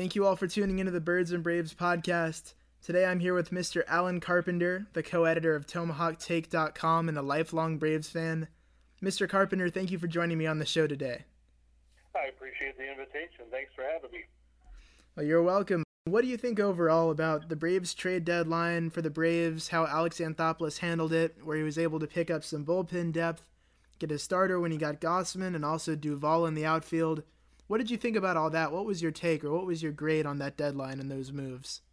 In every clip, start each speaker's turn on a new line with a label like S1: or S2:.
S1: Thank you all for tuning into the Birds and Braves podcast. Today I'm here with Mr. Alan Carpenter, the co editor of TomahawkTake.com and a lifelong Braves fan. Mr. Carpenter, thank you for joining me on the show today.
S2: I appreciate the invitation. Thanks for having me.
S1: Well, you're welcome. What do you think overall about the Braves trade deadline for the Braves, how Alex Anthopoulos handled it, where he was able to pick up some bullpen depth, get a starter when he got Gausman and also Duvall in the outfield? What did you think about all that? What was your take or what was your grade on that deadline and those moves?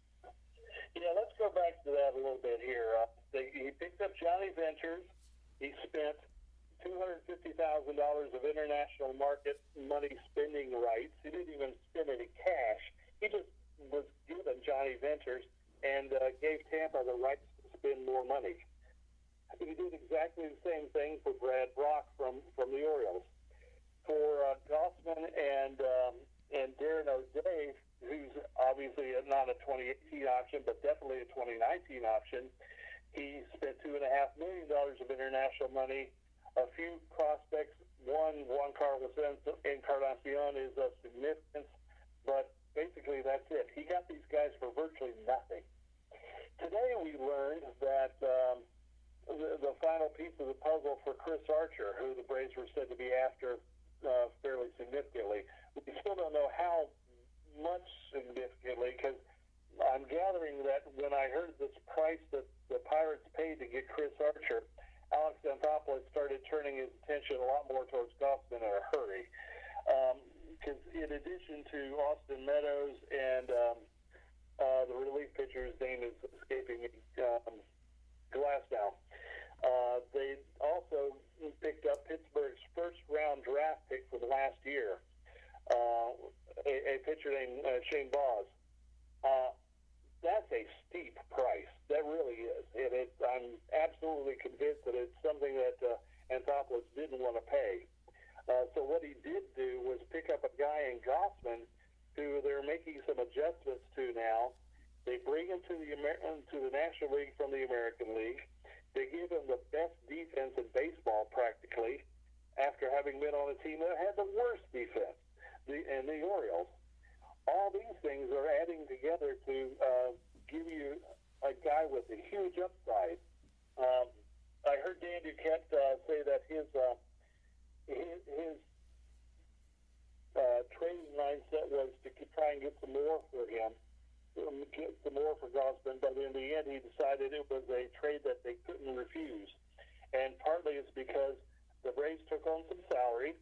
S2: Yeah, let's go back to that a little bit here. Uh, they, he picked up Jonny Venters. He spent $250,000 of international market money spending rights. He didn't even spend any cash. He just was given Jonny Venters and uh, gave Tampa the rights to spend more money. He did exactly the same thing for Brad Brach from, from the Orioles for uh, Gausman and um, and Darren O'Day, who's obviously not a 2018 option, but definitely a 2019 option. He spent two and a half million dollars of international money. A few prospects. One, Juan Carlos Encarnacion is of significance, but basically that's it. He got these guys for virtually nothing. Today we learned that um, the, the final piece of the puzzle for Chris Archer, who the Braves were said to be after uh, fairly significantly. We still don't know how much significantly because I'm gathering that when I heard this price that the Pirates paid to get Chris Archer, Alex Anthopoulos started turning his attention a lot more towards Gausman in a hurry. Because um, in addition to Austin Meadows and um, uh, the relief pitcher's name is escaping me, um, Glasnow, uh, they also picked up Pittsburgh's first round draft pick for the last year, uh, a, a pitcher named uh, Shane Baz. Uh, that's a steep price. That really is. And it, I'm absolutely convinced that it's something that uh, Anthopoulos didn't want to pay. Uh, so what he did do was pick up a guy in Gausman who they're making some adjustments to now. They bring him to the Amer- to the National League from the American League. They give him the best defense in baseball practically after having been on a team that had the worst defense, the, and the Orioles. All these things are adding together to uh, give you a guy with a huge upside. Um, I heard Dan Duquette uh, say that his uh, his, his uh, trading mindset was to try and get some more for him get some more for Gausman, but in the end, he decided it was a trade that they couldn't refuse. And partly it's because the Braves took on some salary.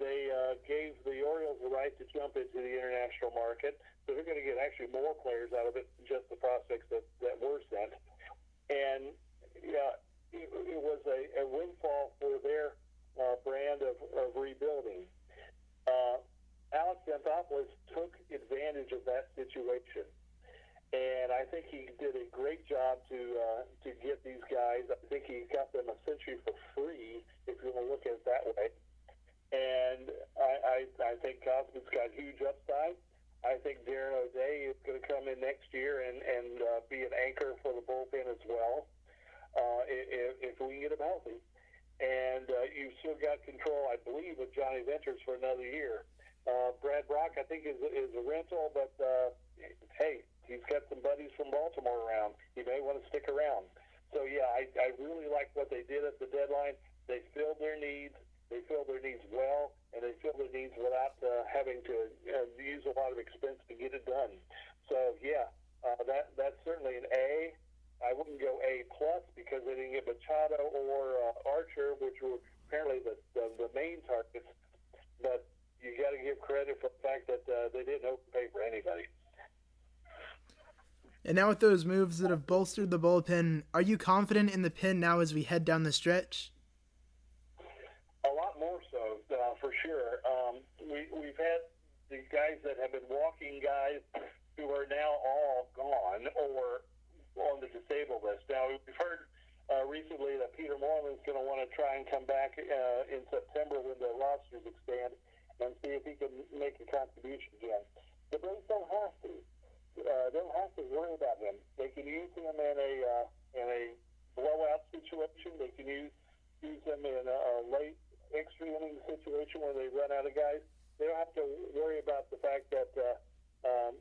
S2: They uh, gave the Orioles the right to jump into the international market, so they're going to get actually more players out of it than just the prospects that, that were sent. And yeah, it, it was a, a windfall for their uh, brand of, of rebuilding. Uh, Alex Anthopoulos took advantage of that situation. And I think he did a great job to uh, to get these guys. I think he got them essentially for free, if you want to look at that way. And I, I, I think Gausman's got huge upside. I think Darren O'Day is going to come in next year and, and uh, be an anchor for the bullpen as well, uh, if, if we can get him healthy. And uh, you've still got control, I believe, with Jonny Venters for another year. Uh, Brad Brach, I think, is, is a rental, but uh, hey, he's got some buddies from Baltimore around. He may want to stick around. So, yeah, I, I really like what they did at the deadline. They fill their needs. They filled their needs well, and they fill their needs without uh, having to uh, use a lot of expense to get it done. So, yeah, uh, that that's certainly an A. I wouldn't go A plus because they didn't get Machado or uh, Archer, which were apparently the, the the main targets. But you got to give credit for the fact that uh, they didn't overpay for anybody.
S1: And now with those moves that have bolstered the bullpen, are you confident in the pin now as we head down the stretch?
S2: A lot more for sure. Um, we, we've had the guys that have been walking guys who are now all gone or on the disabled list. Now, we've heard uh, recently that Peter Moylan's going to want to try and come back uh, in September when the rosters expand and see if he can make a contribution again. The Braves don't have to. Uh, they don't have to worry about him. They can use him in a uh, in a blowout situation. They can use use him in a, a late extra inning situation where they run out of guys. They don't have to worry about the fact that uh, um,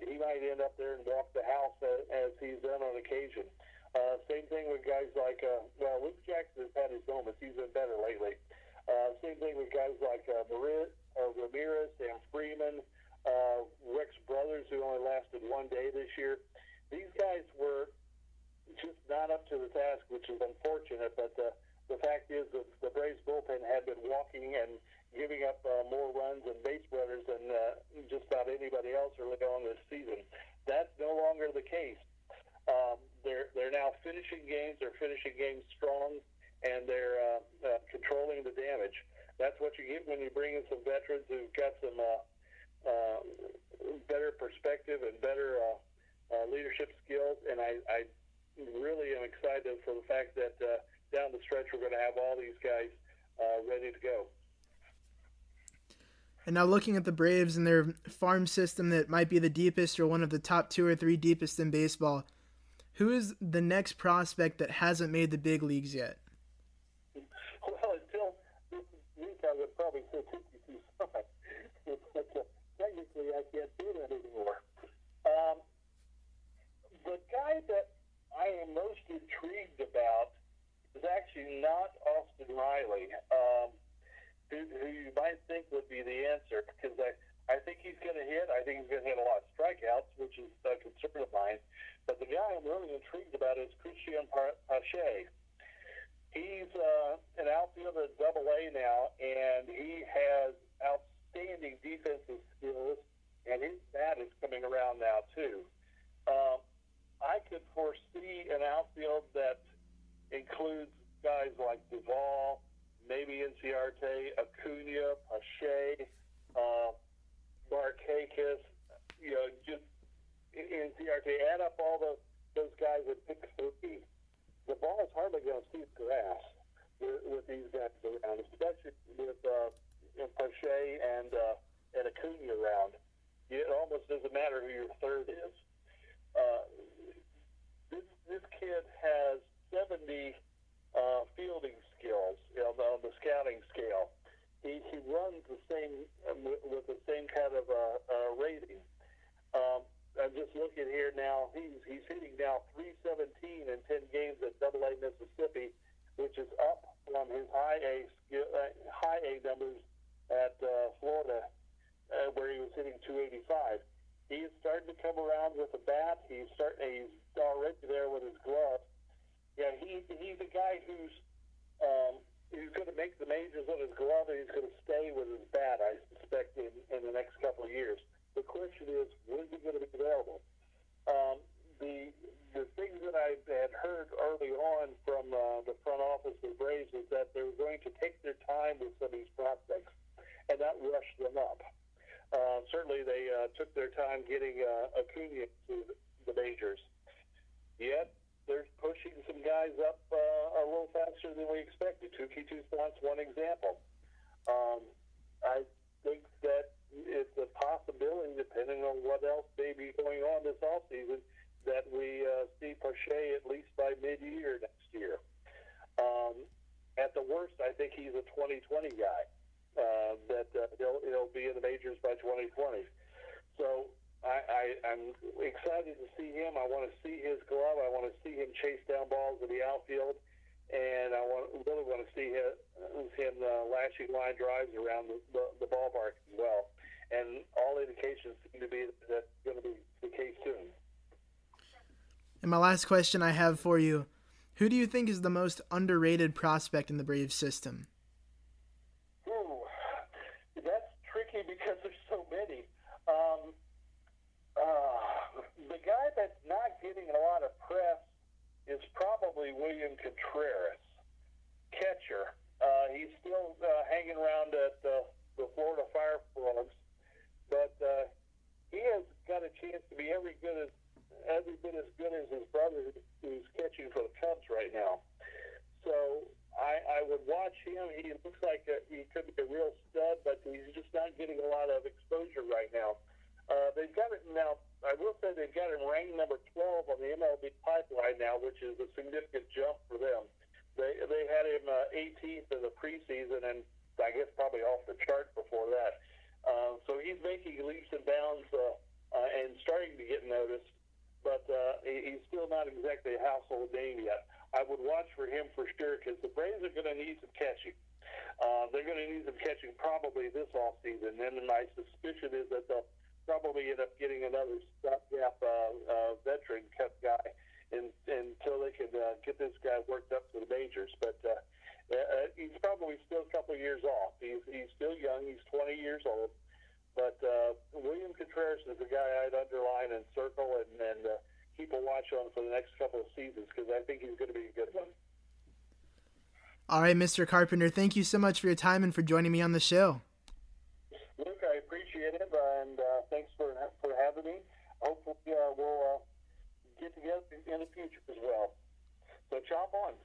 S2: he might end up there and walk the house as, as he's done on occasion. Uh, same thing with guys like, uh, well, Luke Jackson has had his moments. He's been better lately. Uh, same thing with guys like uh, Marit, uh, Ramirez, Sam Freeman, uh, Rex Brothers, who only lasted one day this year. These guys were just not up to the task, which is unfortunate. But uh, the fact is, the, the Braves bullpen had been walking and giving up uh, more runs and base runners than uh, just about anybody else early on this season. That's no longer the case. Um, they're they're now finishing games. They're finishing games strong, and they're uh, uh, controlling the damage. That's what you get when you bring in some veterans who've got some uh, uh, better perspective and better uh, uh, leadership skills. And I, I really am excited for the fact that uh, down the stretch we're going to have all these guys uh, ready to go.
S1: And now looking at the Braves and their farm system that might be the deepest or one of the top two or three deepest in baseball, who is the next prospect that hasn't made the big leagues yet?
S2: Well, until this week, I would probably say 52 but uh, technically, I can't do that anymore. Um, the guy that I am most intrigued about is actually not Austin Riley, um, who, who you might think would be the answer, because I, I think he's going to hit. I think he's going to hit a lot of strikeouts, which is a concern of mine. But the guy I'm really intrigued about is Cristian Pache. He's uh, an outfielder at Double A now, and he has outstanding defensive skills, and his bat is coming around now too. Um, I could foresee an outfield that includes guys like Duvall, maybe Inciarte, Acuna, Pache, uh, you know, just Inciarte, add up all those, those guys and pick three. The ball is hardly going to see grass with, with these guys around, especially with uh, Pache and, uh, and Acuna around. It almost doesn't matter who your third is. Uh, this, this kid has 70 uh, fielding skills you know, on the scouting scale. He, he runs the same um, with, the same kind of uh, uh, rating. Um, I'm just looking here now. He's he's hitting now 317 in 10 games at Double A Mississippi, which is up from his high A uh, high A numbers at uh, Florida, uh, where he was hitting 285 he's starting to come around with a bat. He's starting. He's already there with his glove. He's a guy who's um, he's going to make the majors with his glove, and he's going to stay with his bat. I suspect in, in the next couple of years. The question is, when is he going to be available? Um, the the things that I had heard early on from uh, the front office of Braves is that they were going to take their time with some of these prospects and not rush them up. Uh, certainly, they uh, took their time getting uh, Acuna to the majors. Yet, they're pushing some guys up uh, a little faster than we expected. Touki Toussaint's one example. Um, I think that it's a possibility, depending on what else may be going on this offseason, that we uh, see Pache at least by mid-year next year. Um, at the worst, I think he's a 2020 guy uh, that uh, he'll, he'll be in the majors by 2020. So I, I, I'm excited to see him. I want to see his glove. I want to see him chase down balls in the outfield, and I want really want to see him, him uh, lashing line drives around the, the, the ballpark as well. And all indications seem to be that that's going to be the case soon.
S1: And my last question I have for you: Who do you think is the most underrated prospect in the Braves system?
S2: because there's so many. Um, uh, the guy that's not getting a lot of press is probably William Contreras, catcher. Uh, he's still uh, hanging around at uh, the Florida Fire Frogs, but uh, he has got a chance to be every good as every bit as good as his brother who's catching for the Cubs right now. So I, I would watch him. He looks like a, he could be a real stud, but he's just not getting a lot of exposure right now. Uh, they've got it now. I will say they've got him ranked number 12 on the MLB pipeline now, which is a significant jump for them. They they had him uh, 18th in the preseason, and I guess probably off the chart before that. Uh, so he's making leaps and bounds uh, uh, and starting to get noticed. But he's still not exactly a household name yet. I would watch for him for sure because the Braves are going to need some catching. Uh, they're going to need some catching probably this off season. And my suspicion is that they'll probably end up getting another stopgap uh, uh, veteran cut guy in, until they can uh, get this guy worked up to the majors. But uh, uh, he's probably still a couple of years off. He's, he's still young. He's 20 years old. But uh, William Contreras is the guy I'd underline and circle and, and uh, keep a watch on for the next couple of seasons because I think he's going to be a good one.
S1: All right, Mr. Carpenter, thank you so much for your time and for joining me on the show.
S2: Luke, I appreciate it, and uh, thanks for for having me. Hopefully, uh, we'll uh, get together in the future as well. So, chop on.